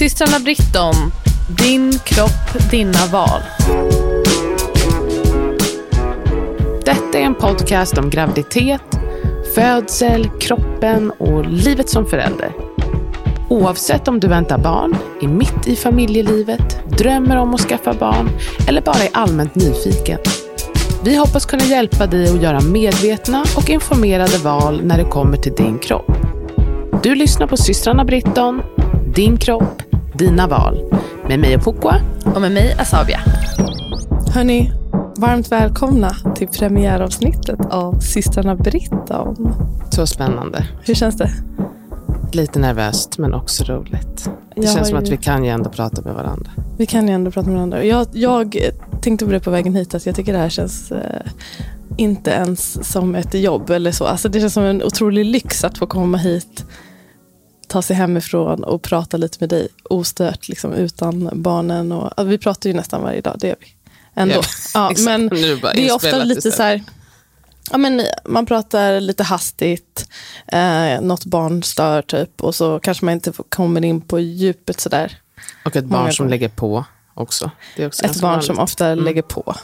Systrarna Britton, din kropp, dina val. Detta är en podcast om graviditet, födsel, kroppen och livet som förälder. Oavsett om du väntar barn, är mitt i familjelivet, drömmer om att skaffa barn eller bara är allmänt nyfiken. Vi hoppas kunna hjälpa dig att göra medvetna och informerade val när det kommer till din kropp. Du lyssnar på systrarna Britton, din kropp, dina val. Med mig och Pukwa. Och med mig Asabia. Hörni, varmt välkomna till premiäravsnittet av systrarna Britton. Så spännande. Hur känns det? Lite nervöst men också roligt. Det Jag känns som ju- att vi kan ju ändå prata med varandra. Vi kan ju ändå prata med varandra. Jag, jag tänkte på det på vägen hit, att jag tycker det här känns eh, inte ens som ett jobb eller så. Alltså det känns som en otrolig lyx att få komma hit, ta sig hemifrån och prata lite med dig ostört, liksom, utan barnen. Och, ja, vi pratar ju nästan varje dag, det gör vi. Ändå. Ja, Ja, men det är ofta lite istället. så här, ja, men man pratar lite hastigt, eh, något barn stör typ och så kanske man inte kommer in på djupet sådär. Och ett barn som lägger på också. Också Ett barn som vanligt. ofta lägger på.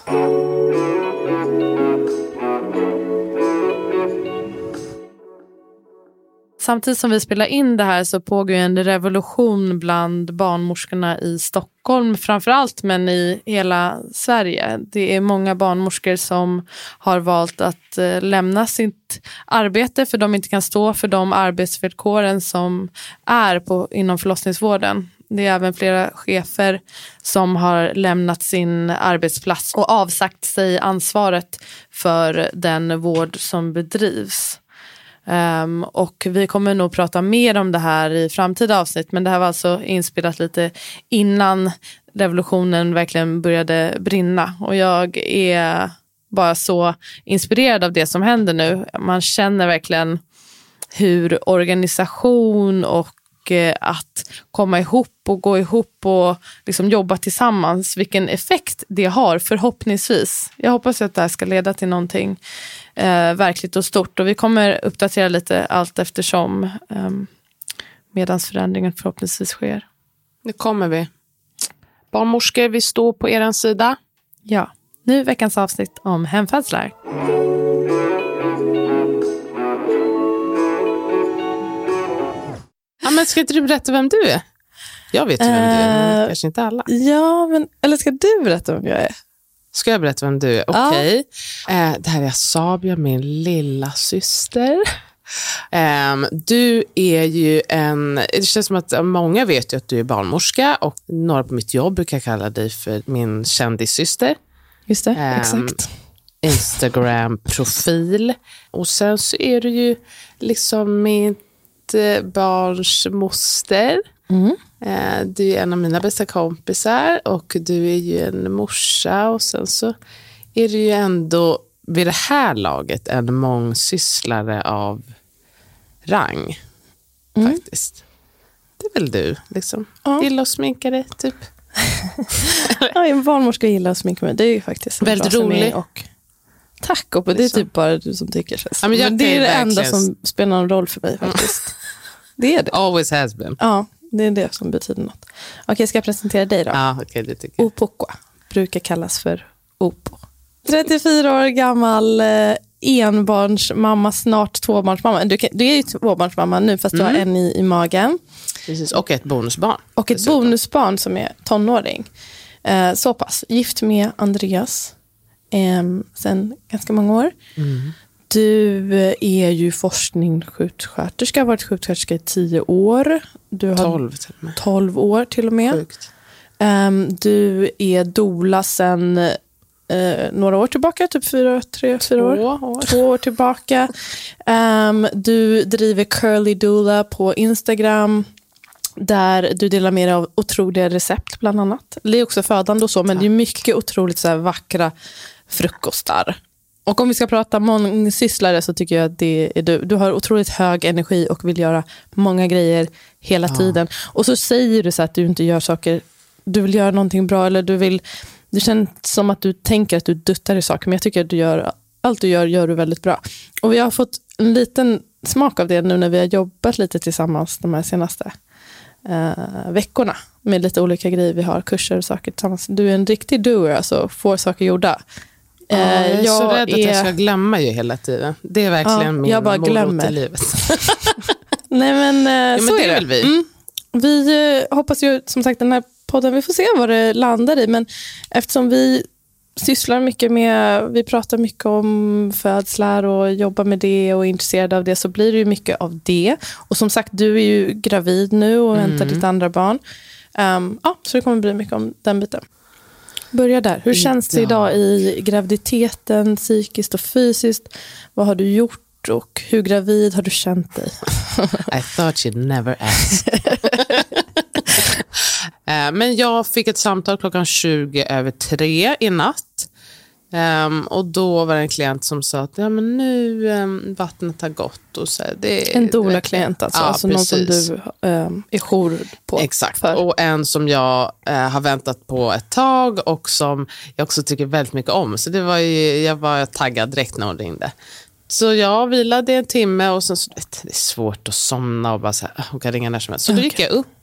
Samtidigt som vi spelar in det här så pågår ju en revolution bland barnmorskorna i Stockholm framförallt men i hela Sverige. Det är många barnmorskor som har valt att eh, lämna sitt arbete för de inte kan stå för de arbetsvillkoren som är på, inom förlossningsvården. Det är även flera chefer som har lämnat sin arbetsplats och avsagt sig ansvaret för den vård som bedrivs. Um, och vi kommer nog prata mer om det här i framtida avsnitt men det här var alltså inspelat lite innan revolutionen verkligen började brinna och jag är bara så inspirerad av det som händer nu. Man känner verkligen hur organisation och eh, att komma ihop och gå ihop och liksom jobba tillsammans, vilken effekt det har förhoppningsvis. Jag hoppas att det här ska leda till någonting eh, verkligt och stort och vi kommer uppdatera lite allt eftersom eh, medan förändringen förhoppningsvis sker. Nu kommer vi. Barnmorskor, vi står på er sida. Ja, nu veckans avsnitt om hemfödslar. Men ska inte du berätta vem du är? Jag vet ju vem du är, men Eh, kanske inte alla. Ja, men, eller ska du berätta vem jag är? Ska jag berätta vem du är? Ja. Okej. Eh, det här är Sabia, min lilla syster. Ehm, du är ju en... Det känns som att många vet ju att du är barnmorska och några på mitt jobb brukar kalla dig för min kändissyster. Just det, Ehm, exakt. Instagram-profil. Och sen så är du ju liksom mitt eh, barns moster. Mm. Eh, Du är en av mina bästa kompisar och du är ju en morsa och sen så är du ju ändå vid det här laget en mångsysslare av rang. Faktiskt. Det är väl du, liksom. Ja. Gillar att sminka dig, typ. Ja, en barnmorska gillar att sminka mig. Det är ju faktiskt Väldigt rolig. Och tack, och det är Liksom. typ bara du som tycker så. Ja, men men det är det enda som spelar någon roll för mig faktiskt. Det är det. Always has been. Ja, det är det som betyder något. Okej, ska jag presentera dig då? Ja, okej, det tycker jag. Opokwa brukar kallas för Opo. 34 år gammal eh, enbarnsmamma, snart tvåbarnsmamma. Du, kan, du är ju tvåbarnsmamma nu fast du har en i, i magen. Precis. Och ett bonusbarn. Och ett dessutom. bonusbarn som är tonåring. Eh, så pass. Gift med Andreas eh, sen ganska många år. Du eh, är ju forskningssjuksköterska, har varit sjuksköterska i tio år. Du har 12 till och med. 12 år till och med. Sjukt. Ehm, du är doula sen eh, några år tillbaka, typ fyra, tre, fyra år. Två år. Två år tillbaka. Ehm, du driver Curly Doula på Instagram. Där du delar med dig av otroliga recept bland annat. Det är också födande och så, men det är mycket otroligt så vackra frukostar. Och om vi ska prata mångsysslare så tycker jag att det är du. Du har otroligt hög energi och vill göra många grejer hela tiden. Och så säger du så att du inte gör saker, du vill göra någonting bra eller du vill, det känns som att du tänker att du duttar i saker, men jag tycker att du gör, allt du gör, gör du väldigt bra. Och vi har fått en liten smak av det nu när vi har jobbat lite tillsammans de här senaste eh, veckorna med lite olika grejer. Vi har kurser och saker tillsammans. Du är en riktig doer, alltså får saker gjorda. Ja, jag är Eh, så rädd att jag är- ska glömma ju hela tiden. Det är verkligen Ja, min jag bara morot glömmer. i livet. Nej men, eh, Ja, men så det är det. vill vi. Mm. Vi eh, hoppas ju som sagt den här podden, vi får se vad det landar i. Men eftersom vi sysslar mycket med, vi pratar mycket om födslar och jobbar med det och är intresserade av det så blir det ju mycket av det. Och som sagt, du är ju gravid nu och väntar Mm. ditt andra barn. Ehm, ja, så det kommer bli mycket om den biten. Börja där. Hur känns det idag i graviditeten, psykiskt och fysiskt? Vad har du gjort och hur gravid har du känt dig? I thought you'd never ask. Eh, Men jag fick ett samtal klockan 20 över tre i natt. Ehm, och då var det en klient som sa att ja, men nu um, vattnet har gått. Och så, här, det En doula-klient alltså, Ja, alltså någon som du um, är jour på. Exakt, För. och en som jag eh, har väntat på ett tag och som jag också tycker väldigt mycket om. Så det var ju, jag var taggad direkt när hon ringde. Så jag vilade en timme och sen så, det är svårt att somna och bara så här, "Ah, hon kan ringa när som helst. Så då gick jag upp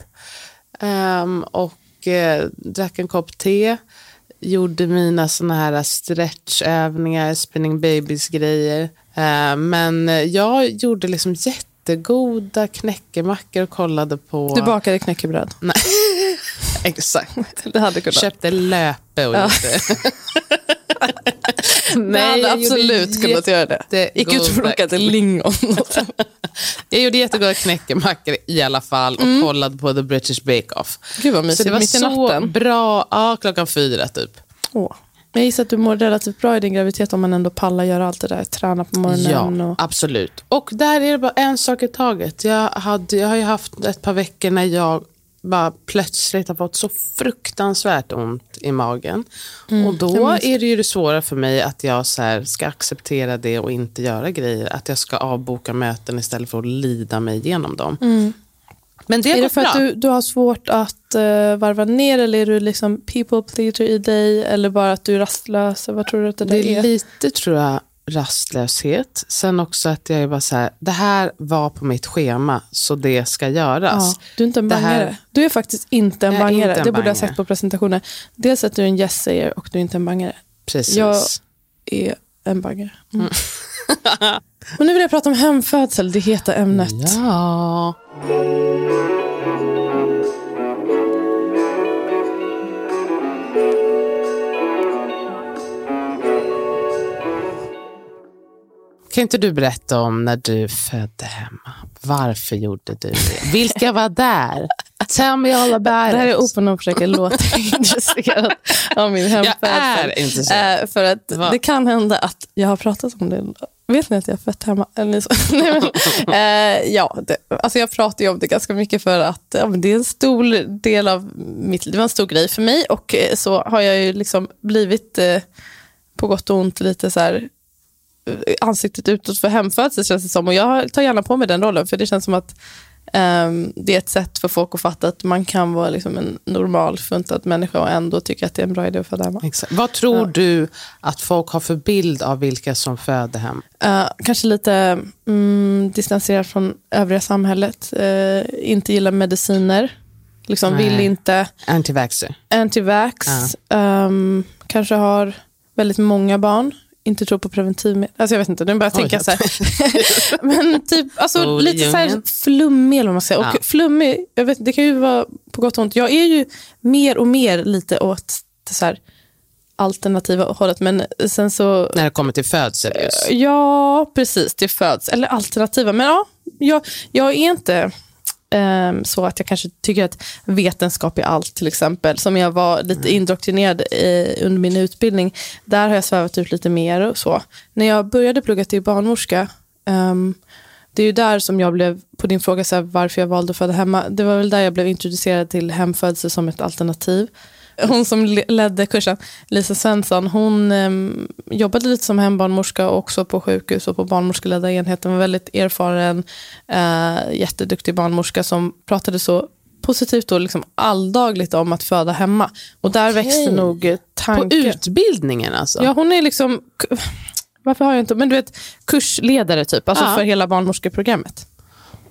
ehm, och eh, drack en kopp te, gjorde mina såna här stretchövningar, spinning babies grejer. Eh, men jag gjorde liksom jättegoda knäckemackor och kollade på... Du bakade knäckebröd. Nej, exakt. Det hade kunnat. Köpte löpe och gjorde... Nej, hade jag gjorde absolut kunnat göra det. Gick ut och plockade lingon. Jag gjorde jättegoda knäckemackor i alla fall och kollade på The British Bake Off. Gud vad Så mysigt. det var Mitt i så natten. bra. Ja, klockan fyra typ. Åh. Men Jag gissar att du mår relativt bra i din graviditet om man ändå pallar göra allt det där. Träna på morgonen. Ja, Och... absolut. Och där är det bara en sak i taget. Jag, hade, jag har ju haft ett par veckor när jag bara plötsligt har fått så fruktansvärt ont i magen. Mm, och då är det ju det svåra för mig att jag så här ska acceptera det och inte göra grejer. Att jag ska avboka möten istället för att lida mig igenom dem. Men det Mm. Är det för bra. att du, du har svårt att eh, varva ner eller är du liksom people pleaser i dig eller bara att du är rastlös? Vad tror du att det Det är? lite, tror jag, rastlöshet. Sen också att jag är bara så här, det här var på mitt schema, så det ska göras. Ja, du är inte en Det här- bangare. Du är faktiskt inte en bangare. inte en det borde jag ha bangare. sagt på presentationen. Dels att du är en yes-säger och du är inte en bangare. Precis. Jag är en bangare. Mm. Men nu vill jag prata om hemfödsel, det heta ämnet. Ja. Kan inte du berätta om när du födde hemma? Varför gjorde du det? Vilka var där? Tell me all about Det här är it. open och försöker låta intresserad av min hemfödsel. är intresserad. Eh, för att Va? det kan hända att jag har pratat om det. Vet ni att jag är fött hemma? Nej, men, eh, ja, det, alltså jag pratar ju om det ganska mycket för att ja, det är en stor del av mitt liv. Det var en stor grej för mig och eh, så har jag ju liksom blivit eh, på gott och ont lite så här ansiktet utåt för hemfödsel känns det som. Och jag tar gärna på mig den rollen för det känns som att ehm, det är ett sätt för folk att fatta att man kan vara liksom en normal funtad människa och ändå tycka att det är en bra idé att föda hemma. Exakt. Vad tror du att folk har för bild av vilka som föder hem? Eh, kanske lite mm, distanserad från övriga samhället. Eh, inte gillar mediciner. Liksom Nej. vill inte Antivaxxer. antivax. ehm, kanske har väldigt många barn. Inte tror på preventivmedel. Alltså jag vet inte, nu börjar jag tänka så här. Men typ, alltså i lite så här djungeln. flummig eller vad man säger. Och Ja. flummig, jag vet, det kan ju vara på gott och ont. Jag är ju mer och mer lite åt det så här alternativa hållet. Men sen så När det kommer till födsel just. Ja, precis. Till föds. Eller alternativa. Men ja, jag, jag är inte så att jag kanske tycker att vetenskap är allt till exempel. Som jag var lite indoktrinerad i, under min utbildning. Där har jag svävat ut lite mer och så. När jag började plugga till barnmorska. ehm, det är ju där som jag blev, på din fråga så här, varför jag valde att föda hemma. Det var väl där jag blev introducerad till hemfödsel som ett alternativ. Hon som le- ledde kursen, Lisa Svensson, hon ehm, jobbade lite som hembarnmorska också på sjukhus och på barnmorskeledda enheten. Var väldigt erfaren, eh, jätteduktig barnmorska som pratade så positivt och liksom alldagligt om att föda hemma. Och där Okej. växte nog eh, På tanken. utbildningen alltså? Ja, hon är liksom, varför har jag inte, men du vet, kursledare typ, alltså Ja. för hela barnmorskeprogrammet.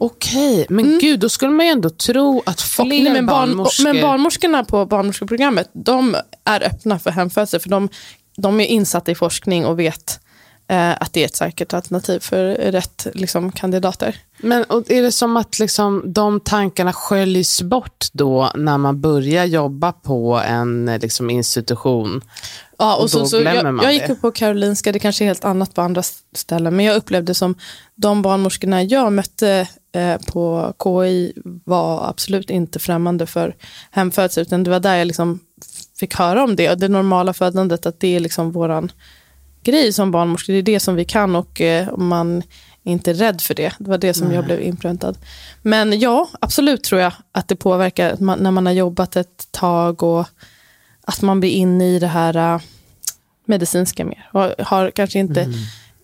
Okej, men gud, då skulle man ju ändå tro att fler Och, nej, men, barn, barnmorskor... men barnmorskorna på barnmorskeprogrammet, de är öppna för hemfödsel, för de, de är insatta i forskning och vet att det är ett säkert alternativ för rätt liksom, kandidater. Men är det som att liksom, de tankarna sköljs bort då när man börjar jobba på en eh, liksom, institution? Ja, och Och så, då så glömmer jag, man jag gick upp på Karolinska, det kanske är helt annat på andra ställen, men jag upplevde som de barnmorskorna jag mötte eh, på KI var absolut inte främmande för hemfödsel, utan det var där jag liksom fick höra om det, och det normala födandet, att det är liksom våran grej som barnmorskor, det är det som vi kan och eh, man inte är rädd för det, det var det som jag blev inpräntad. Men ja, absolut tror jag att det påverkar när man har jobbat ett tag och att man blir inne i det här äh, medicinska mer. Och har kanske inte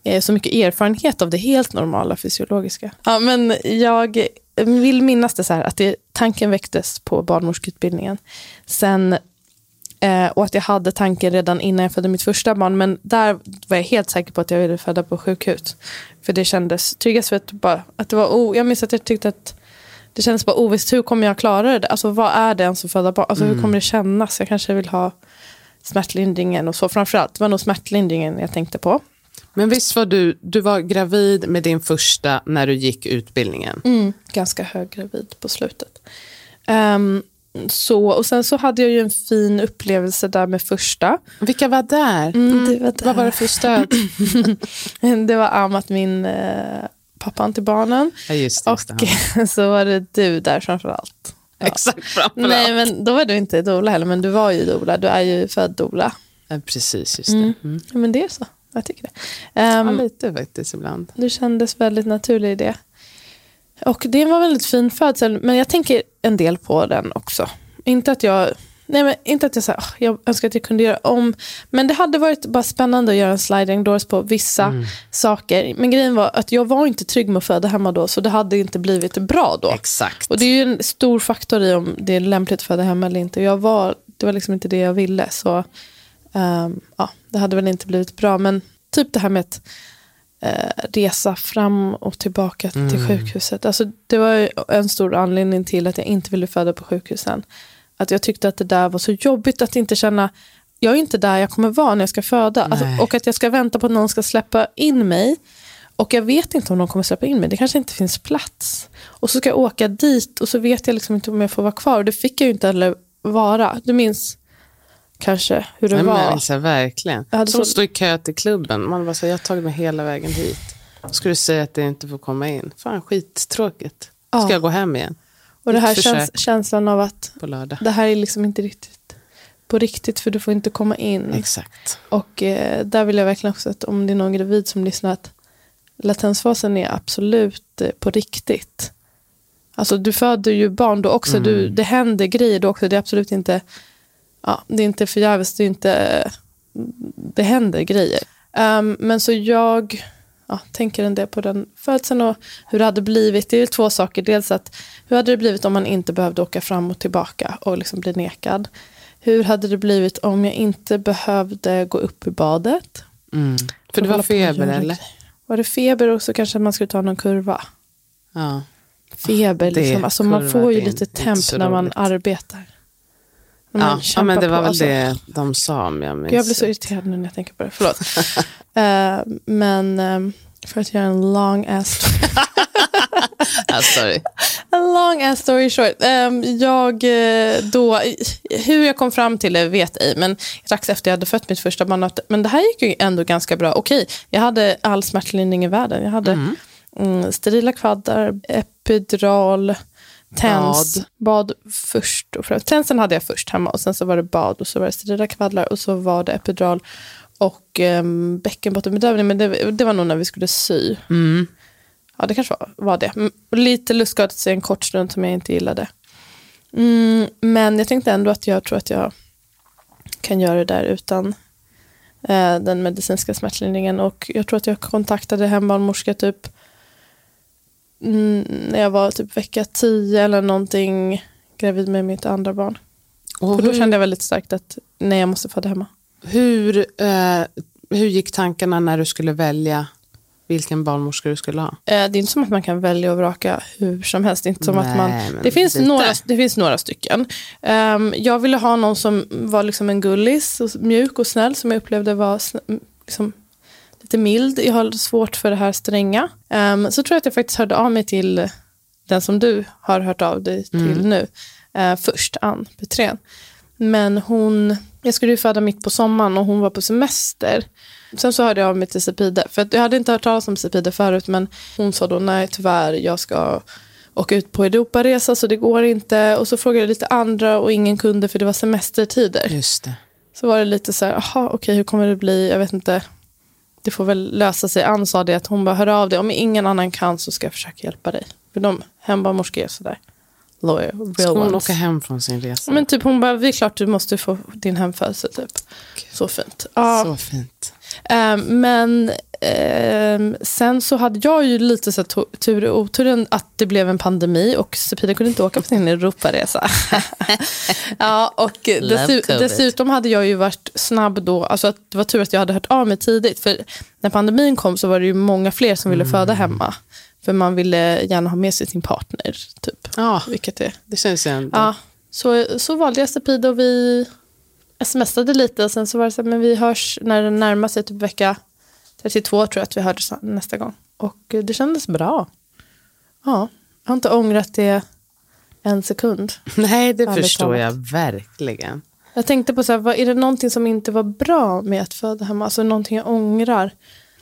eh, så mycket erfarenhet av det helt normala fysiologiska. Ja, men jag vill minnas det så här, att det, tanken väcktes på barnmorskeutbildningen. Sen, eh, och att jag hade tanken redan innan jag födde mitt första barn. Men där var jag helt säker på att jag ville föda på sjukhus. För det kändes tryggast. För att, bara, att det var, oh, jag minns att jag tyckte att det kändes bara ovisst. Hur kommer jag klara det? Alltså, vad är det ens att föda barn? Alltså, Hur kommer det kännas? Jag kanske vill ha smärtlindringen och så. Framförallt det var nog smärtlindringen jag tänkte på. Men visst var du, du var gravid med din första när du gick utbildningen? Ganska höggravid på slutet. Ehm, så, och sen så hade jag ju en fin upplevelse där med första. Vilka var där? Mm, var där. Vad var det för stöd? Det var Amat, min eh, pappan till barnen. ja, just det. Just Och det. så var det du där framförallt. Ja. Exakt, framförallt. Nej, men då var du inte doula heller, men du var ju doula. Du är ju född doula. Ja, precis, just det. Mm. Ja, men det är så. Jag tycker det. Ehm, Ja, lite faktiskt ibland. Du kändes väldigt naturlig i det. Och det var en väldigt fin födsel, men jag tänker en del på den också. Inte att jag, nej men inte att jag, så här, "Åh, jag önskar att jag kunde göra om, men det hade varit bara spännande att göra en sliding doors på vissa saker. Men grejen var att jag var inte trygg med att föda hemma då, så det hade inte blivit bra då. Exakt. Och det är ju en stor faktor i om det är lämpligt att föda hemma eller inte. Jag var, det var liksom inte det jag ville. Så ehm, ja, det hade väl inte blivit bra. Men typ det här med att eh, resa fram och tillbaka till sjukhuset. Alltså, det var en stor anledning till att jag inte ville föda på sjukhusen. Att jag tyckte att det där var så jobbigt att inte känna jag är inte där jag kommer vara när jag ska föda. Alltså, och att jag ska vänta på att någon ska släppa in mig. Och jag vet inte om någon kommer släppa in mig. Det kanske inte finns plats. Och så ska jag åka dit och så vet jag liksom inte om jag får vara kvar. Och det fick jag ju inte heller vara. Du minns kanske hur det Nej, var. men, alltså, verkligen. Jag hade Som att så- stå i kö till klubben. Man bara så, jag har tagit mig hela vägen hit. Då ska du säga att det inte får komma in. Fan, skittråkigt. Ska Ja. jag gå hem igen och det här käns- känslan av att det här är liksom inte riktigt på riktigt för du får inte komma in. Exakt. Och eh, där vill jag verkligen också att om det är någon gravid som lyssnar att latensfasen är absolut eh, på riktigt. Alltså du föder ju barn då också, du, det händer grejer då också. Det är absolut inte, ja, det är inte förgäves, det är inte, det händer grejer. Ehm, men så jag ja, tänker en del på den födseln och hur det hade blivit. Det är två saker. Dels att hur hade det blivit om man inte behövde åka fram och tillbaka och liksom bli nekad. Hur hade det blivit om jag inte behövde gå upp i badet? Mm. För det var feber eller? Var det feber och så kanske man skulle ta någon kurva? Ja. Feber, liksom. alltså man får ju lite temp när man arbetar. Man Ja, men det var på, väl alltså. det de sa om jag minns Jag blir så irriterad nu när jag tänker på det, förlåt. Eh, men eh, för att göra en long ass Ah, sorry. A long ass story short. Ehm, jag eh, då, hur jag kom fram till det vet ej, men strax efter jag hade fött mitt första barn, men det här gick ju ändå ganska bra. Okej, jag hade all smärtlindring i världen. Jag hade mm, sterila kvaddar, epidural, TENS. Bad, först. Och främst. TENSen hade jag först hemma och sen så var det bad och så var det sterila kvaddlar och så var det epidural och um, bäckenbottenbedövning. Men det, det var nog när vi skulle sy. Mm. Ja, det kanske var, var det. Mm, Lite lustgåelse en kort stund som jag inte gillade. Mm, men jag tänkte ändå att jag tror att jag kan göra det där utan eh, den medicinska smärtlindringen. Och jag tror att jag kontaktade hembarnmorska typ när jag var typ vecka 10 eller någonting gravid med mitt andra barn. Och För då hur, kände jag väldigt starkt att nej, jag måste föda hemma. hur, eh, hur gick tankarna när du skulle välja vilken barnmorska du skulle ha? Eh, Det är inte som att man kan välja och vraka hur som helst. Det, inte som att man, Nej, det, finns lite. några, det finns några stycken. Ehm, jag ville ha någon som var liksom en gullis, och mjuk och snäll, som jag upplevde var liksom, lite mild. Jag har svårt för det här stränga. Ehm, så tror jag att jag faktiskt hörde av mig till den som du har hört av dig till Mm. nu. Eh, först, Ann Petrén. Men hon, jag skulle ju föda mitt på sommaren och hon var på semester. Sen så hörde jag av mig till Sepide, för att jag hade inte hört talas om Sepide förut, men hon sa då nej tyvärr, jag ska åka ut på Europaresa så det går inte. Och så frågade jag lite andra och ingen kunde för det var semestertider. Just det. Så var det lite så här, jaha okej hur kommer det bli, jag vet inte. Det får väl lösa sig. Ann sa det att hon bara hör av dig, om ingen annan kan så ska jag försöka hjälpa dig. För de hembarnmorskor är sådär. Lawyer, Ska real hon ones. åka hem från sin resa? Men typ hon bara, det är klart du måste få din hemfödsel typ. Så fint. Ja, Så fint. ehm, men ehm, sen så hade jag ju lite så tur och oturen att det blev en pandemi och Sepida kunde inte åka på sin Europaresa. ja, och covid. dessutom hade jag ju varit snabb då, alltså att det var tur att jag hade hört av mig tidigt. För när pandemin kom så var det ju många fler som ville föda hemma. För man ville gärna ha med sig sin partner, typ. Ja, Vilket är det känns ju ändå... Ja, så, så valde jag Sepida och vi smsade lite och sen så var det så här, men vi hörs när det närmar sig typ vecka 32 tror jag att vi hördes nästa gång. Och eh, det kändes bra. Ja, jag har inte ångrat det en sekund. Nej, det förstår talat. jag verkligen. Jag tänkte på så här, vad, är det någonting som inte var bra med att föda hemma? Alltså någonting jag ångrar.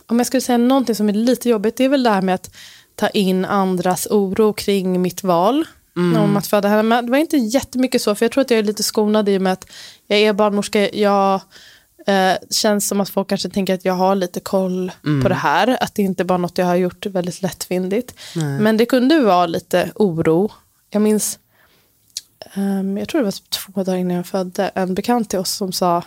Om jag skulle säga någonting som är lite jobbigt, det är väl det här med att ta in andras oro kring mitt val. Om att föda hemma. Det var inte jättemycket så, för jag tror att jag är lite skonad i och med att jag är barnmorska. Jag eh, känns som att folk kanske tänker att jag har lite koll på det här. Att det inte bara är något jag har gjort väldigt lättvindigt. Men det kunde vara lite oro. Jag minns Ehm, jag tror det var typ två dagar innan jag födde, en bekant till oss som sa,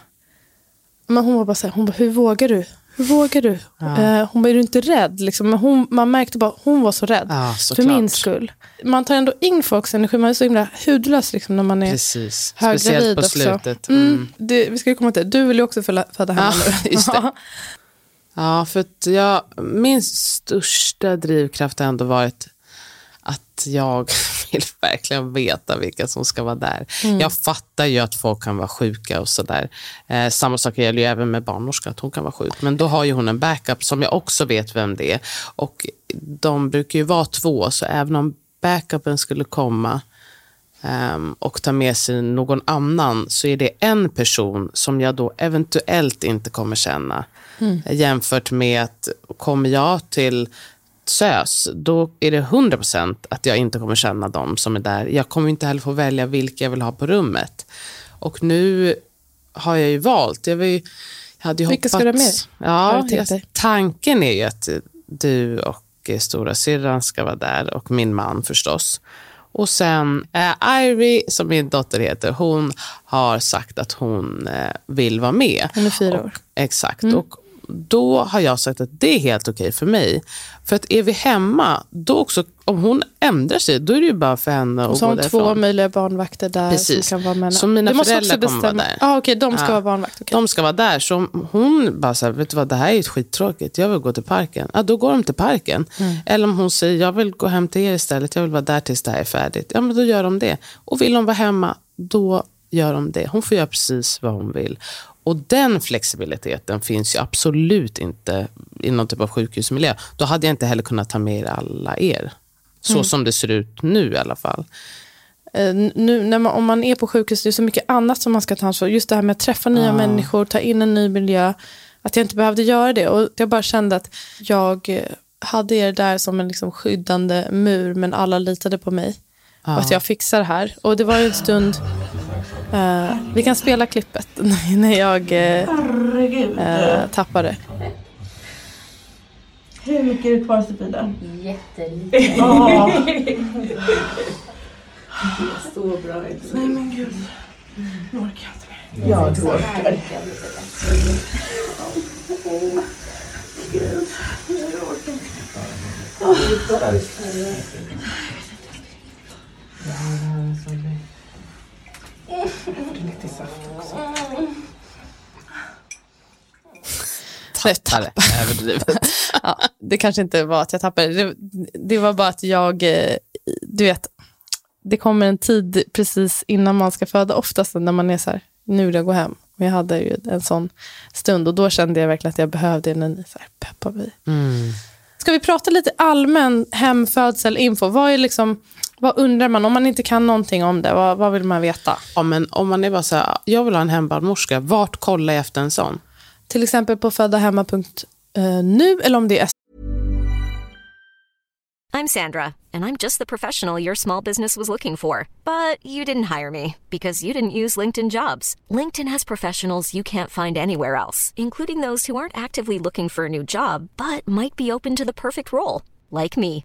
men hon var bara så här, hon bara, hur vågar du? Hur vågar du? Eh, hon är du inte rädd? Liksom, men hon, man märkte bara, hon var så rädd. Ja, för min skull. Man tar ändå in folks energi, man är så himla hudlös liksom, när man är Precis. höggravid Speciellt på slutet. Mm. Mm. det, vi ska ju komma till det. Du vill ju också föda, hemma Ja, nu. just det. Ja, för att jag, min största drivkraft har ändå varit att jag vill verkligen veta vilka som ska vara där. Jag fattar ju att folk kan vara sjuka och sådär. Eh, samma sak gäller ju även med barnmorska, att hon kan vara sjuk. Men då har ju hon en backup som jag också vet vem det är. Och de brukar ju vara två, så även om backupen skulle komma ehm, och ta med sig någon annan så är det en person som jag då eventuellt inte kommer känna. Jämfört med att kommer jag till SÖS, då är det 100% att jag inte kommer känna dem som är där. Jag kommer inte heller få välja vilka jag vill ha på rummet. Och nu har jag ju valt. Jag, vill, jag hade ju Vilka ska hoppats, du ha med? Ja, jag, tanken är ju att du och stora syrran ska vara där och min man förstås. Och sen eh, Ivy, som min dotter heter, hon har sagt att hon eh, vill vara med. Hon är fyra och, år. Exakt. Och då har jag sagt att det är helt okej för mig. För att är vi hemma, då också, om hon ändrar sig, då är det ju bara för henne Och att så gå hon två därifrån. möjliga barnvakter där Precis. som kan vara med. Så mina Du föräldrar kommer vara där. Ah, Okej, de ska Ja. vara barnvakt. okej. De ska vara där. Så hon bara säger, vet du vad, det här är skittråkigt, jag vill gå till parken. Ja, då går de till parken. Mm. Eller om hon säger, jag vill gå hem till er istället, jag vill vara där tills det här är färdigt. Ja, men då gör de det. Och vill de vara hemma, då gör de det. Hon får göra precis vad hon vill. Och den flexibiliteten finns ju absolut inte i någon typ av sjukhusmiljö. Då hade jag inte heller kunnat ta med alla er. Så Mm. som det ser ut nu i alla fall. Eh, nu, när man, om man är på sjukhus, det är så mycket annat som man ska ta ansvar. Just det här med att träffa nya människor, ta in en ny miljö. Att jag inte behövde göra det. Och jag bara kände att jag hade er där som en liksom skyddande mur, men alla litade på mig. Och att jag fixar det här. Och det var ju en stund, eh, vi kan spela klippet när jag eh, eh, tappade. Hur mycket är det kvar Sofia? Jättelite. Så bra Nej men gud. Nu orkar jag inte mer. Jag orkar. Gud. Jag orkar Lite saft också. Tappade, överdrivet. ja, det kanske inte var att jag tappade. Det, det var bara att jag, eh, du vet, det kommer en tid precis innan man ska föda, oftast när man är så här, nu vill jag gå hem. Och jag hade ju en sån stund och då kände jag verkligen att jag behövde en ny så här, peppa mig. Mm. Ska vi prata lite allmän hemfödselinfo? Vad, är liksom, vad undrar man om man inte kan någonting om det? Vad, vad vill man veta? Ja, men om man är bara så här, jag vill ha en hembarnmorska, vart kollar jag efter en sån? Till exempel på föddahemma.nu eller om det är I'm Sandra, and I'm just the professional your small business was looking for. But you didn't hire me because you didn't use LinkedIn jobs. LinkedIn has professionals you can't find anywhere else, including those who aren't actively looking for a new job but might be open to the perfect role, like me.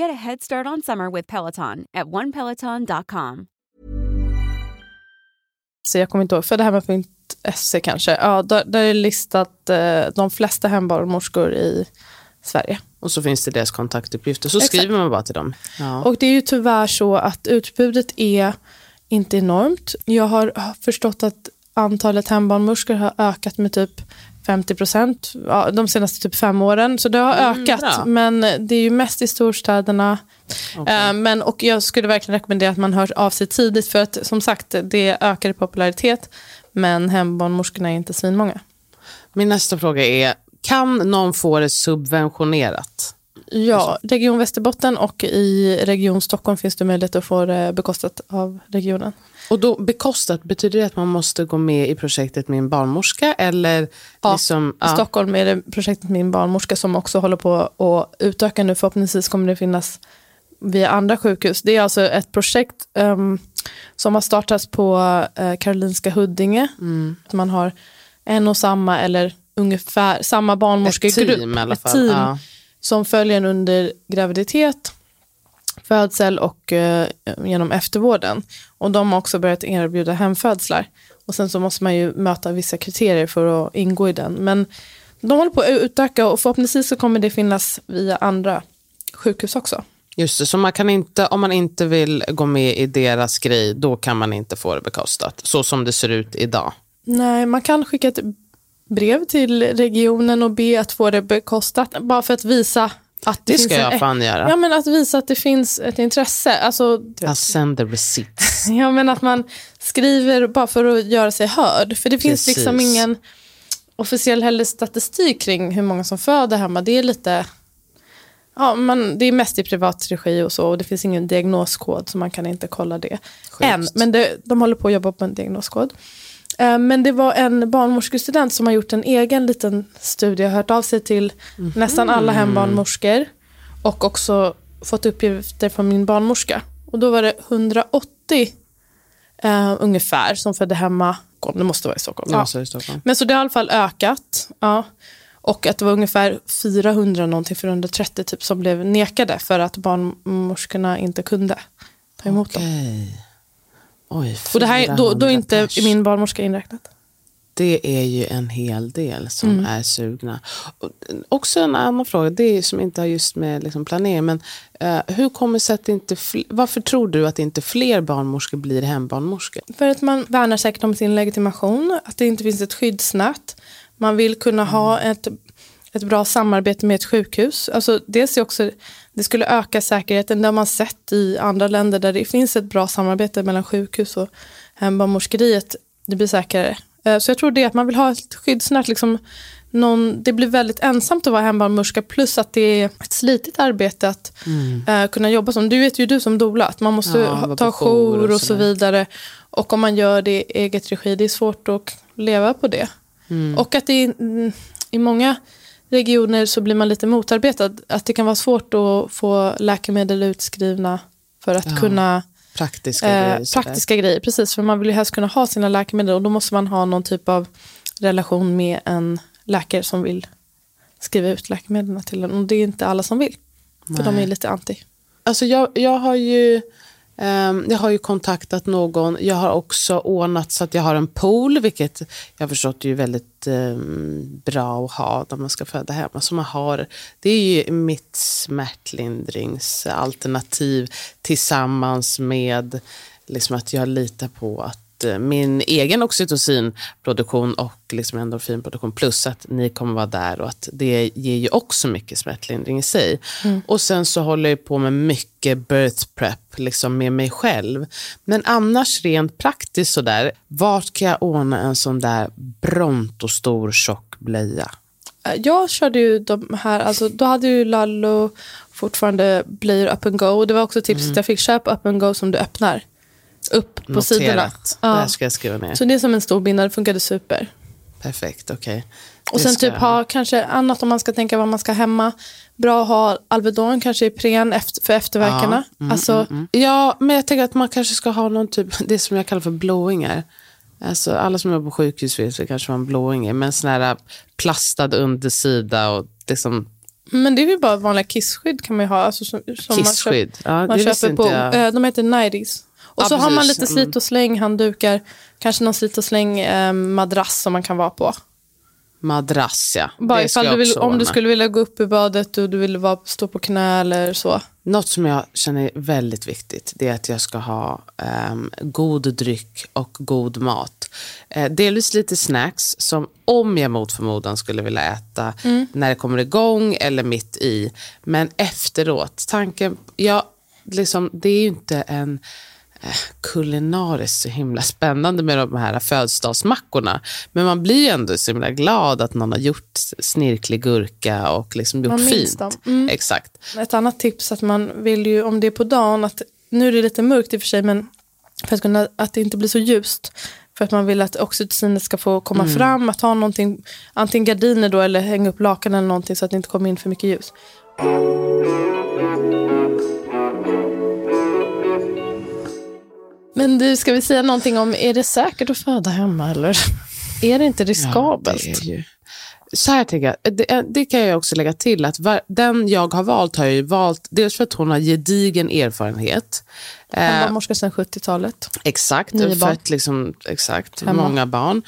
Get a head start on summer with Peloton at onepeloton.com. så jag kommer inte ihåg, föddahemma.se kanske. Ja, där, där är listat eh, de flesta hembarnmorskor i Sverige. Och så finns det deras kontaktuppgifter, så Exakt. skriver man bara till dem. Ja. Och det är ju tyvärr så att utbudet är inte enormt. Jag har förstått att antalet hembarnmorskor har ökat med typ 50 procent ja, de senaste typ fem åren. Så det har Mm, ökat, bra. men det är ju mest i storstäderna. Eh, men, och jag skulle verkligen rekommendera att man hör av sig tidigt, för att som sagt, det ökar i popularitet, men hembarnmorskorna är inte svinmånga. Min nästa fråga är, kan någon få det subventionerat? Ja, Region Västerbotten och i Region Stockholm finns det möjlighet att få det bekostat av regionen. Och då bekostat, betyder det att man måste gå med i projektet en barnmorska? Eller Ja, liksom, I Stockholm är det projektet Min barnmorska som också håller på att utöka nu. Förhoppningsvis kommer det finnas via andra sjukhus. Det är alltså ett projekt ehm, som har startats på eh, Karolinska Huddinge. Mm. Att man har en och samma eller ungefär samma barnmorskegrupp. Ett team i alla Ett fall. team Ja. som följer en under graviditet, födsel och eh, genom eftervården. Och de har också börjat erbjuda hemfödslar. Och sen så måste man ju möta vissa kriterier för att ingå i den. Men de håller på att utöka och förhoppningsvis så kommer det finnas via andra sjukhus också. Just det, så man kan inte, om man inte vill gå med i deras grej, då kan man inte få det bekostat. Så som det ser ut idag. Nej, man kan skicka ett brev till regionen och be att få det bekostat. Bara för att visa att det, Det ska en, jag fan göra. Ja, men att visa att det finns ett intresse. Alltså, I'll send the receipts. Ja, men att man skriver bara för att göra sig hörd. För det finns Precis. liksom ingen officiell heller statistik kring hur många som föder hemma. Det är lite... Ja, man, det är mest i privat regi och så. Och det finns ingen diagnoskod så man kan inte kolla det än. Men det, de håller på att jobba på en diagnoskod. Eh, Men det var en barnmorskestudent som har gjort en egen liten studie och hört av sig till nästan alla hembarnmorskor. Och också fått uppgifter från min barnmorska. Och då var det 180 eh, ungefär som födde hemma. Det måste vara i Stockholm. Ja. I Stockholm. Men så det har i alla fall ökat. Ja. Och att det var ungefär 400 någonting, 430 typ som blev nekade för att barnmorskorna inte kunde ta emot dem. Oj, Och det här, då, då är 400 inte pers. min barnmorska inräknat. Det är ju en hel del som Mm. är sugna. Och, också en annan fråga, det är som inte har just med liksom planering, men eh, hur kommer sig att inte varför tror du att inte fler barnmorskor blir hembarnmorskor? För att man värnar säkert om sin legitimation, att det inte finns ett skyddsnät. Man vill kunna ha ett, ett bra samarbete med ett sjukhus. Alltså, dels är också det skulle öka säkerheten. Det har man sett i andra länder där det finns ett bra samarbete mellan sjukhus och hembarnmorskeriet. Det blir säkrare. Eh, så jag tror det att man vill ha ett skyddsnät. Liksom någon, det blir väldigt ensamt att vara hembarnmorska plus att det är ett slitigt arbete att Mm. eh, kunna jobba som. Du vet ju du som doula att man måste Ja, ta jour och och så vidare. Och om man gör det i eget regi, det är svårt att leva på det. Mm. Och att det är, mm, i många regioner så blir man lite motarbetad. Att det kan vara svårt att få läkemedel utskrivna för att Ja, kunna Praktiska eh, grejer. praktiska grejer. Precis, för man vill ju helst kunna ha sina läkemedel och då måste man ha någon typ av relation med en läkare som vill skriva ut läkemedlen till en. Och det är inte alla som vill. För de är lite anti. Alltså jag, jag, har ju, Ehm, jag har ju kontaktat någon. Jag har också ordnat så att jag har en pool, vilket jag har förstått är väldigt ehm, bra att ha när man ska föda hemma. Så man har, det är ju mitt smärtlindringsalternativ tillsammans med liksom att jag litar på att eh, min egen oxytocinproduktion och liksom endorfinproduktion plus att ni kommer vara där och att det ger ju också mycket smärtlindring i sig. Och sen så håller jag på med mycket birth prep liksom med mig själv. Men annars rent praktiskt sådär, vart ska jag ordna en sån där brontostor tjock blöja? Eh, Jag körde ju de här, alltså, då hade ju Lallo fortfarande blöjor up and go. Det var också tipset jag fick, köp up and go som du öppnar. Upp på sidorna. Noterat. Det Ja. här ska jag skriva ner. Så det är som en stor binda, det funkade super. Perfekt, okej. Och Det sen typ jag ha kanske annat om man ska tänka vad man ska hemma. Bra att ha Alvedon kanske i pren efter, för efterverkarna. alltså, Ja, men jag tänker att man kanske ska ha någon typ, det som jag kallar för blåingar. Alltså, alla som är på sjukhus vet det kanske vad en blåing är, men sån här plastad undersida och liksom Men det är ju bara vanliga kissskydd kan man ju ha. Alltså, som, som kissskydd. Ja, Man, köper, man det visste köper på, jag. eh, de heter Nighties. Och Ja, så har man precis. lite Mm. slit och släng handdukar. Kanske någon slit och släng eh, madrass som man kan vara på. Madrass, ja. Bara ifall jag du vill, om du skulle vilja gå upp i badet och du vill vara, stå på knä eller så. Något som jag känner är väldigt viktigt det är att jag ska ha ehm, god dryck och god mat. Eh, delvis lite snacks som om jag mot förmodan skulle vilja äta när det kommer igång eller mitt i. Men efteråt, tanken, ja, liksom, det är ju inte en kulinariskt så himla spännande med de här födelsedagsmackorna. Men man blir ju ändå så himla glad att någon har gjort snirklig gurka och liksom gjort fint. Mm. Exakt. Ett annat tips att man vill ju, om det är på dagen, att nu är det lite mörkt i och för sig, men för att, kunna, att det inte blir så ljust. För att man vill att oxytocinet ska få komma Mm. fram, att ha någonting, antingen gardiner då eller hänga upp lakan eller någonting så att det inte kommer in för mycket ljus. Men du, ska vi säga någonting om, är det säkert att föda hemma eller? Är det inte riskabelt? Ja, det ju. Så här tänker jag, det, det kan jag också lägga till att var, den jag har valt har jag valt dels för att hon har gedigen erfarenhet. Eh, Hembarnmorska sedan 70-talet. exakt, Nio barn. att liksom, exakt Hemma. många barn.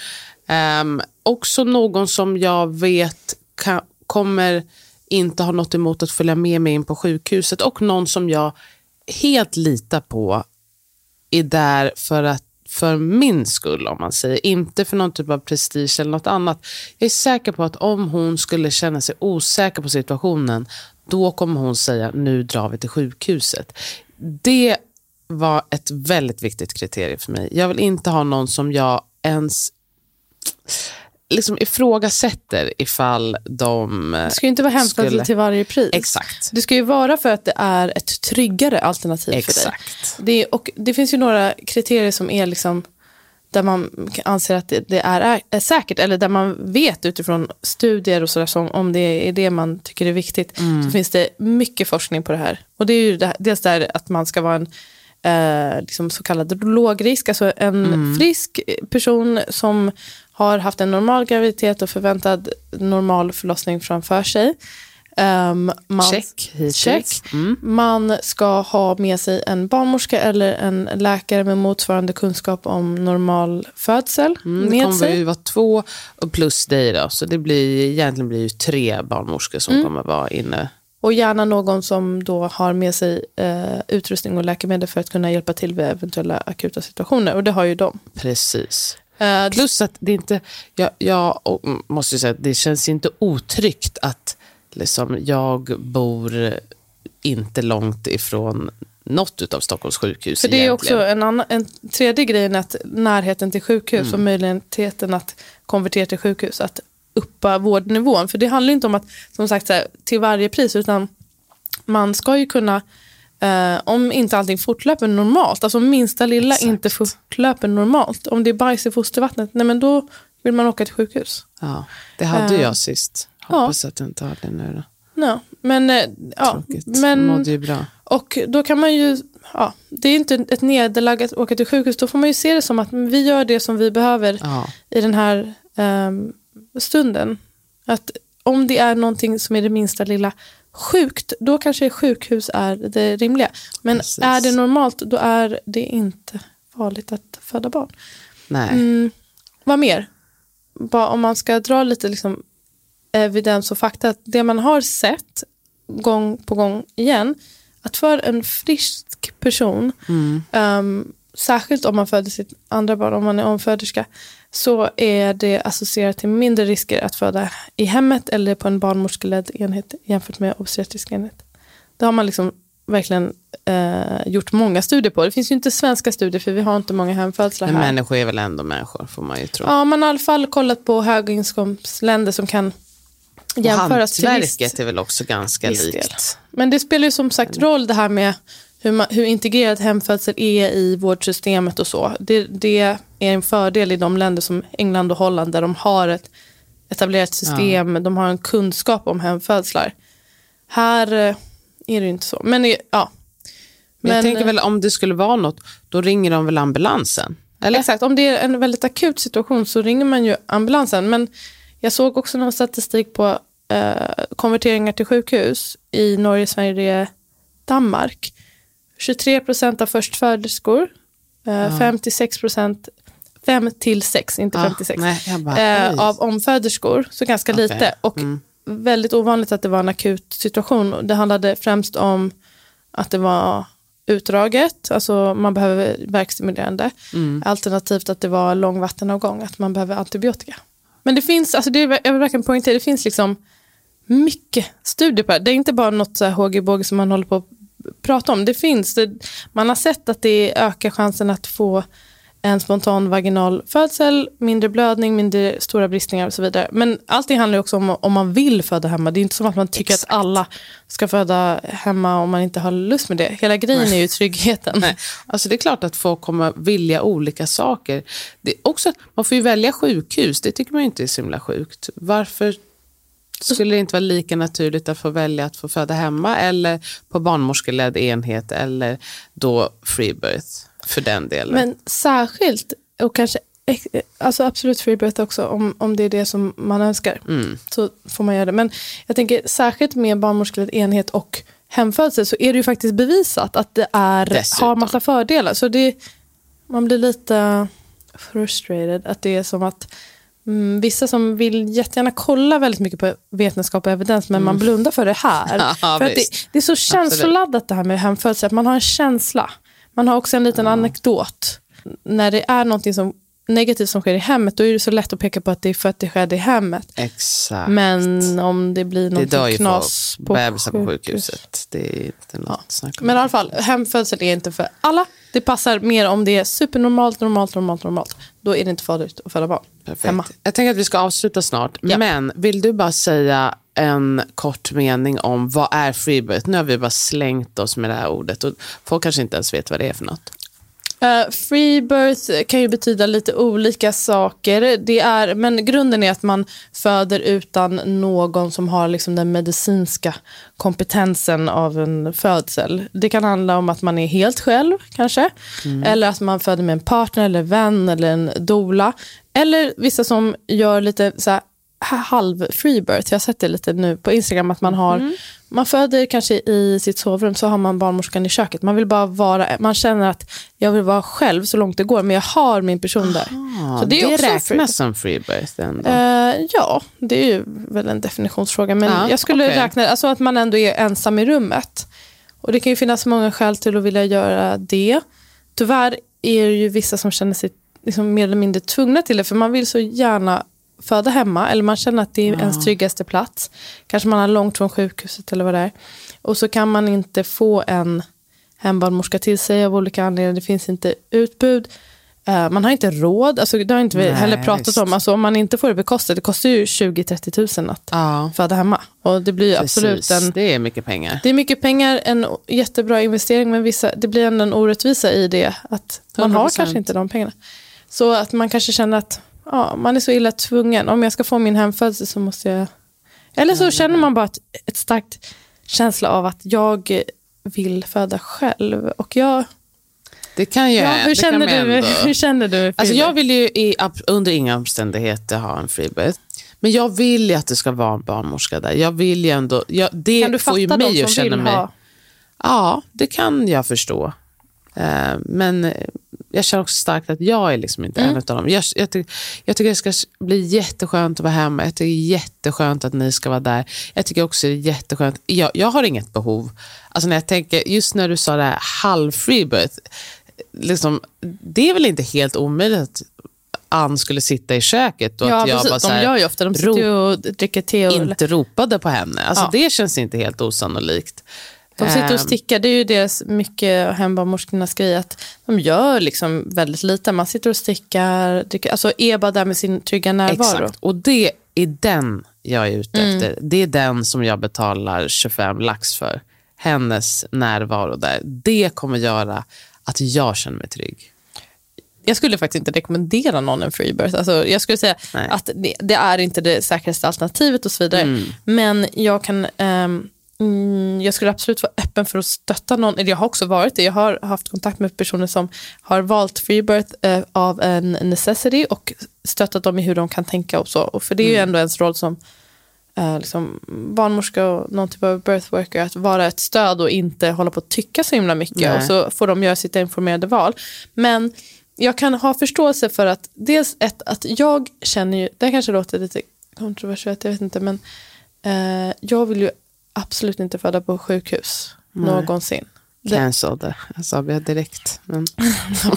Ehm, också någon som jag vet kan, kommer inte ha något emot att följa med mig in på sjukhuset och någon som jag helt litar på är där för att för min skull om man säger, inte för någon typ av prestige eller något annat. Jag är säker på att om hon skulle känna sig osäker på situationen, då kommer hon säga nu drar vi till sjukhuset. Det var ett väldigt viktigt kriterium för mig. Jag vill inte ha någon som jag ens liksom ifrågasätter ifall de... Det ska ju inte vara hämtat skulle- till varje pris. Exakt. Det ska ju vara för att det är ett tryggare alternativ för dig. Exakt. Det, och det finns ju några kriterier som är liksom där man anser att det, det är, är säkert eller där man vet utifrån studier och sådär som om det är det man tycker är viktigt så finns det mycket forskning på det här. Och det är ju det, dels där att man ska vara en eh, liksom så kallad lågrisk, alltså en frisk person som har haft en normal graviditet och förväntad normal förlossning framför sig. Um, man, Check. Check. Mm. Man ska ha med sig en barnmorska eller en läkare med motsvarande kunskap om normal födsel Mm, det kommer sig. ju vara två plus dig då. Så det blir, egentligen blir ju tre barnmorskor som Mm. kommer vara inne. Och gärna någon som då har med sig eh, utrustning och läkemedel för att kunna hjälpa till vid eventuella akuta situationer. Och det har ju de. Precis. Eh, Plus att det inte, jag, jag måste ju säga det känns inte otryggt att liksom, jag bor inte långt ifrån något av Stockholms sjukhus För det är egentligen. också en, annan, en tredje grejen att närheten till sjukhus Mm. och möjligheten att konvertera till sjukhus, att uppa vårdnivån. För det handlar inte om att, som sagt, så här, till varje pris, utan man ska ju kunna, eh, om inte allting fortlöper normalt, alltså minsta lilla Exakt. inte fortlöper normalt, om det är bajs i fostervattnet, nej men då vill man åka till sjukhus. Ja, det hade Eh, jag sist. Hoppas att jag inte har det nu då. Ja, men, eh, ja, Tråkigt. men Mådde ju bra. Och då kan man ju, ja, det är inte ett nederlag att åka till sjukhus, då får man ju se det som att vi gör det som vi behöver Ja. i den här ehm, stunden. Att om det är någonting som är det minsta lilla sjukt, då kanske sjukhus är det rimliga. Men Precis. är det normalt, då är det inte farligt att föda barn. Nej. Mm, vad mer? Bara om man ska dra lite liksom evidens och fakta. Att det man har sett gång på gång igen. Att för en frisk person, Mm. ehm, särskilt om man föder sitt andra barn, om man är omföderska, så är det associerat till mindre risker att föda i hemmet eller på en barnmorskeledd enhet jämfört med obstetrisk enhet. Det har man liksom verkligen eh, gjort många studier på. Det finns ju inte svenska studier för vi har inte många hemfödslar Men här. människor är väl ändå människor, får man ju tro. Ja, man har i alla fall kollat på höginkomstländer som kan jämföras till viss, hantverket är väl också ganska del. likt. Men det spelar ju som sagt roll det här med hur, man, hur integrerad hemfödsel är i vårdsystemet och så. Det, det är en fördel i de länder som England och Holland där de har ett etablerat system, de har en kunskap om hemfödslar. Här eh, är det inte så. Men eh, ja. Men jag tänker väl om det skulle vara något, då ringer de väl ambulansen? Eller? Exakt, om det är en väldigt akut situation så ringer man ju ambulansen. Men jag såg också någon statistik på eh, konverteringar till sjukhus i Norge, Sverige, Danmark. 23 procent av förstföderskor, eh, 56 procent, 5 till 6, inte Ah, 56, nej, bara, eh, av omföderskor, så ganska Okej, lite. Och mm. väldigt ovanligt att det var en akut situation. Det handlade främst om att det var utdraget, alltså man behöver verkstimulerande. Mm. Alternativt att det var lång vattenavgång, att man behöver antibiotika. Men det finns, alltså det är, jag vill verkligen poängtera, det finns liksom mycket studier på det. Det är inte bara något håg som man håller på att prata om. Det finns, det, man har sett att det ökar chansen att få en spontan vaginal födsel, mindre blödning, mindre stora bristningar och så vidare. Men allting handlar också om om man vill föda hemma. Det är inte som att man tycker Exakt. att alla ska föda hemma om man inte har lust med det. Hela grejen är ju tryggheten. Nej. Alltså det är klart att folk kommer vilja olika saker. Det är också, man får ju välja sjukhus, det tycker man inte är så himla sjukt. Varför skulle det inte vara lika naturligt att få välja att få föda hemma eller på barnmorskeledd enhet eller då free birth för den delen? Men särskilt, och kanske alltså absolut free birth också, om, om det är det som man önskar, Mm. så får man göra det. Men jag tänker särskilt med barnmorskeledd enhet och hemfödsel så är det ju faktiskt bevisat att det är, Dessutom. har massa fördelar. Så det, man blir lite frustrated, att det är som att Mm, vissa som vill jättegärna kolla väldigt mycket på vetenskap och evidens men man blundar för det här. Mm. Ja, för att det, det är så känsloladdat det här med hemfödsel, att man har en känsla. Man har också en liten anekdot. När det är någonting som negativt som sker i hemmet, då är det så lätt att peka på att det är för att det sker i hemmet. Exakt. Men om det blir det någonting ju knas på bebisar på sjukhus. sjukhuset. Det är inte något Ja. snack om Men i alla fall, hemfödsel är inte för alla. Det passar mer om det är supernormalt, normalt, normalt, normalt. Då är det inte farligt att föda barn Perfekt. hemma. Jag tänker att vi ska avsluta snart. Ja. Men vill du bara säga en kort mening om vad är freebirth? Nu har vi bara slängt oss med det här ordet och folk kanske inte ens vet vad det är för något. Uh, free birth kan ju betyda lite olika saker. Det är, men grunden är att man föder utan någon som har liksom den medicinska kompetensen av en födsel. Det kan handla om att man är helt själv kanske. Eller att man föder med en partner eller vän eller en doula. Eller vissa som gör lite så halv free birth. Jag har sett det lite nu på Instagram att man har man föder kanske i sitt sovrum så har man barnmorskan i köket. Man vill bara vara, man känner att jag vill vara själv så långt det går men jag har min person där. Ah, Så det det är också räknas som freebirth ändå. Eh, ja, det är ju väl en definitionsfråga. Men Ja, jag skulle okej. räkna alltså att man ändå är ensam i rummet. Och det kan ju finnas många skäl till att vilja göra det. Tyvärr är det ju vissa som känner sig liksom mer eller mindre tvungna till det. För man vill så gärna föda hemma eller man känner att det är ens tryggaste plats. Kanske man har långt från sjukhuset eller vad det är. Och så kan man inte få en hembarnmorska till sig av olika anledningar. Det finns inte utbud. Eh, man har inte råd, alltså, det har inte vi Nej, heller pratat visst. om. Alltså, om man inte får det bekostat, det kostar ju 20-30 tusen att Ja, föda hemma. Och det blir ju absolut precis. en... Det är mycket pengar. Det är mycket pengar, en jättebra investering, men vissa, det blir ändå en orättvisa i det. Att man har 100%. kanske inte de pengarna. Så att man kanske känner att ja, man är så illa tvungen. Om jag ska få min hemfödsel så måste jag... Eller så känner man bara ett, ett starkt känsla av att jag vill föda själv. Och jag, Det kan ju ja, hur, det känner kan du, ändå- hur känner du? Alltså jag vill ju i, under inga omständigheter ha en freebirth. Men jag vill ju att det ska vara en barnmorska där. Jag vill ju ändå, jag, det kan du får ju fatta mig att känna mig... ha? Ja, det kan jag förstå. Eh, men jag känner också starkt att jag är liksom inte Mm. en av dem. Jag, jag, ty- jag tycker det ska bli jätteskönt att vara hemma. Jag tycker det är jätteskönt att ni ska vara där. Jag tycker också det är jätteskönt. Jag, jag har inget behov. Alltså när jag tänker, just när du sa det här halv freebirth, liksom, det är väl inte helt omöjligt att Ann skulle sitta i köket och Ja, att jag precis. bara så de här, gör ju ofta, de sitter ju och dricker te. Och, inte ropade på henne. Alltså, Ja. Det känns inte helt osannolikt. De sitter Ehm, och stickar, det är ju deras mycket hembarnmorskornas grej att de gör liksom väldigt lite. Man sitter och stickar, alltså Eba där med sin trygga närvaro. Exakt, och det är den jag är ute Mm. efter. Det är den som jag betalar 25 lax för. Hennes närvaro där. Det kommer göra att jag känner mig trygg. Jag skulle faktiskt inte rekommendera någon en freebirth. Alltså, jag skulle säga Nej. att det, det är inte det säkraste alternativet och så vidare. Mm. Men jag kan ehm, mm, jag skulle absolut vara öppen för att stötta någon. Eller Jag har också varit det. Jag har haft kontakt med personer som har valt freebirth eh, av en necessity och stöttat dem i hur de kan tänka och så. Och för det är ju Mm. ändå ens roll som eh, liksom barnmorska och någon typ av birth worker att vara ett stöd och inte hålla på att tycka så himla mycket. Nej. Och så får de göra sitt informerade val. Men jag kan ha förståelse för att dels ett, att jag känner ju, det här kanske låter lite kontroversiellt, jag vet inte, men eh, jag vill ju absolut inte föda på sjukhus någonsin. Det- Cancelled. Jag sa det direkt. Men, Ja.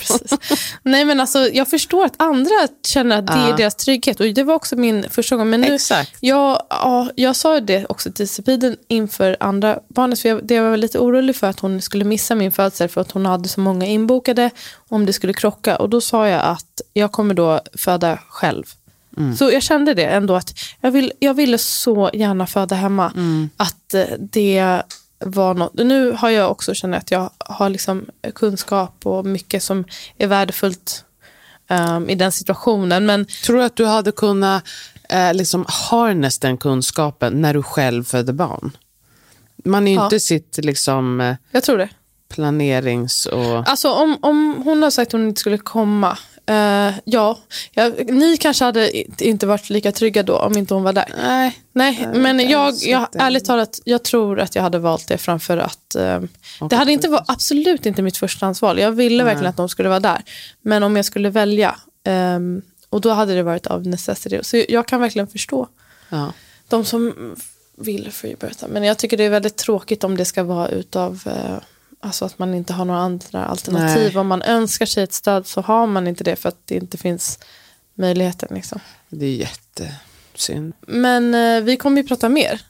Nej men alltså jag förstår att andra känner att det Ja. är deras trygghet och det var också min första gång. Men nu, Exakt. jag, ja, jag sa det också till Sabiden inför andra barnet för jag, det var lite orolig för att hon skulle missa min födsel för att hon hade så många inbokade om det skulle krocka och då sa jag att jag kommer då föda själv. Så jag kände det ändå att jag, vill, jag ville så gärna föda hemma. Att eh, det var något. Nu har jag också känt att jag har liksom kunskap och mycket som är värdefullt ehm, i den situationen. Men tror du att du hade kunnat eh, liksom harness den kunskapen när du själv födde barn? Man är ju Ja. inte sitt liksom, eh, jag tror det. planerings och... Alltså om, om hon har sagt att hon inte skulle komma. Eh, ja, jag, ni kanske hade inte varit lika trygga då om inte hon var där. Nej, Nej, men jag, jag, ärligt talat, jag tror att jag hade valt det framför att... eh, det hade inte varit absolut inte mitt förstahandsval. Jag ville verkligen att de skulle vara där. Men om jag skulle välja, ehm, och då hade det varit av necessity. Så jag kan verkligen förstå ja. de som vill freebirtha. Men jag tycker det är väldigt tråkigt om det ska vara utav... Eh, alltså att man inte har några andra alternativ. Nej. Om man önskar sig ett stöd så har man inte det för att det inte finns möjligheten. Liksom. det är jättesynd. Men eh, vi kommer ju prata mer.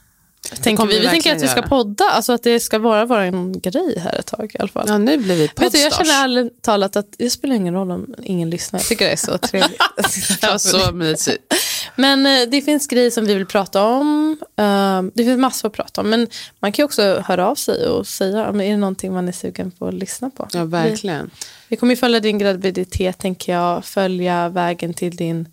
Tänker vi. vi vi tänker att vi ska göra. podda, alltså att det ska vara vår grej här ett tag i alla fall. Ja, nu blir vi Vet du, jag känner ärligt talat att det spelar ingen roll om ingen lyssnar. Jag tycker det är så trevligt. Ja, så mysigt. Men eh, det finns grejer som vi vill prata om. Eh, det finns massor att prata om. Men man kan också höra av sig och säga, om är det någonting man är sugen på att lyssna på? Ja, verkligen. Vi, vi kommer ju följa din graviditet, tänker jag. Följa vägen till din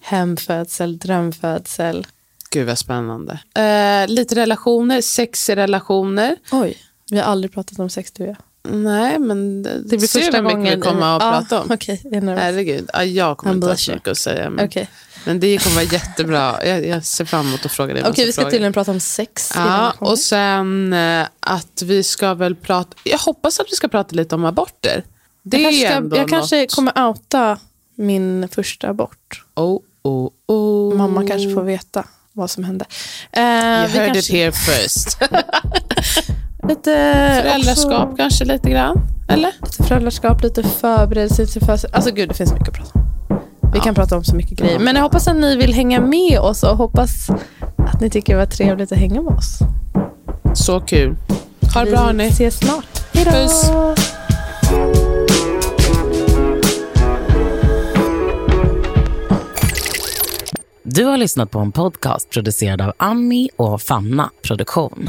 hemfödsel, drömfödsel. Gud vad spännande. Eh, lite relationer, sex i relationer. Oj, vi har aldrig pratat om sex du och jag. Nej, men det, Det blir första gången. vi kommer att Ja, prata om. Okej, jag är. Herregud, ja, jag kommer inte ha så mycket att säga. Men, Okej, men det kommer vara jättebra. Jag, jag ser fram emot att fråga dig. Okej, vi ska frågor. tydligen prata om sex. Ja, och sen eh, att vi ska väl prata... Jag hoppas att vi ska prata lite om aborter. Det jag är kanske, ska, jag kanske kommer outa min första abort. Oh, oh, oh. Mamma kanske får veta vad som hände. Eh, You heard it kanske- here first. Lite, Föräldraskap också, kanske lite grann? Eller? lite föräldraskap, lite förberedelse födsel. Alltså gud, det finns mycket att prata om. Vi kan prata om så mycket grejer. Men jag hoppas att ni vill hänga med oss och hoppas att ni tycker det var trevligt att hänga med oss. Så kul. Ha det bra hörni. Vi ses snart. Hej då! Puss. Du har lyssnat på en podcast producerad av Ami och Fanna Produktion.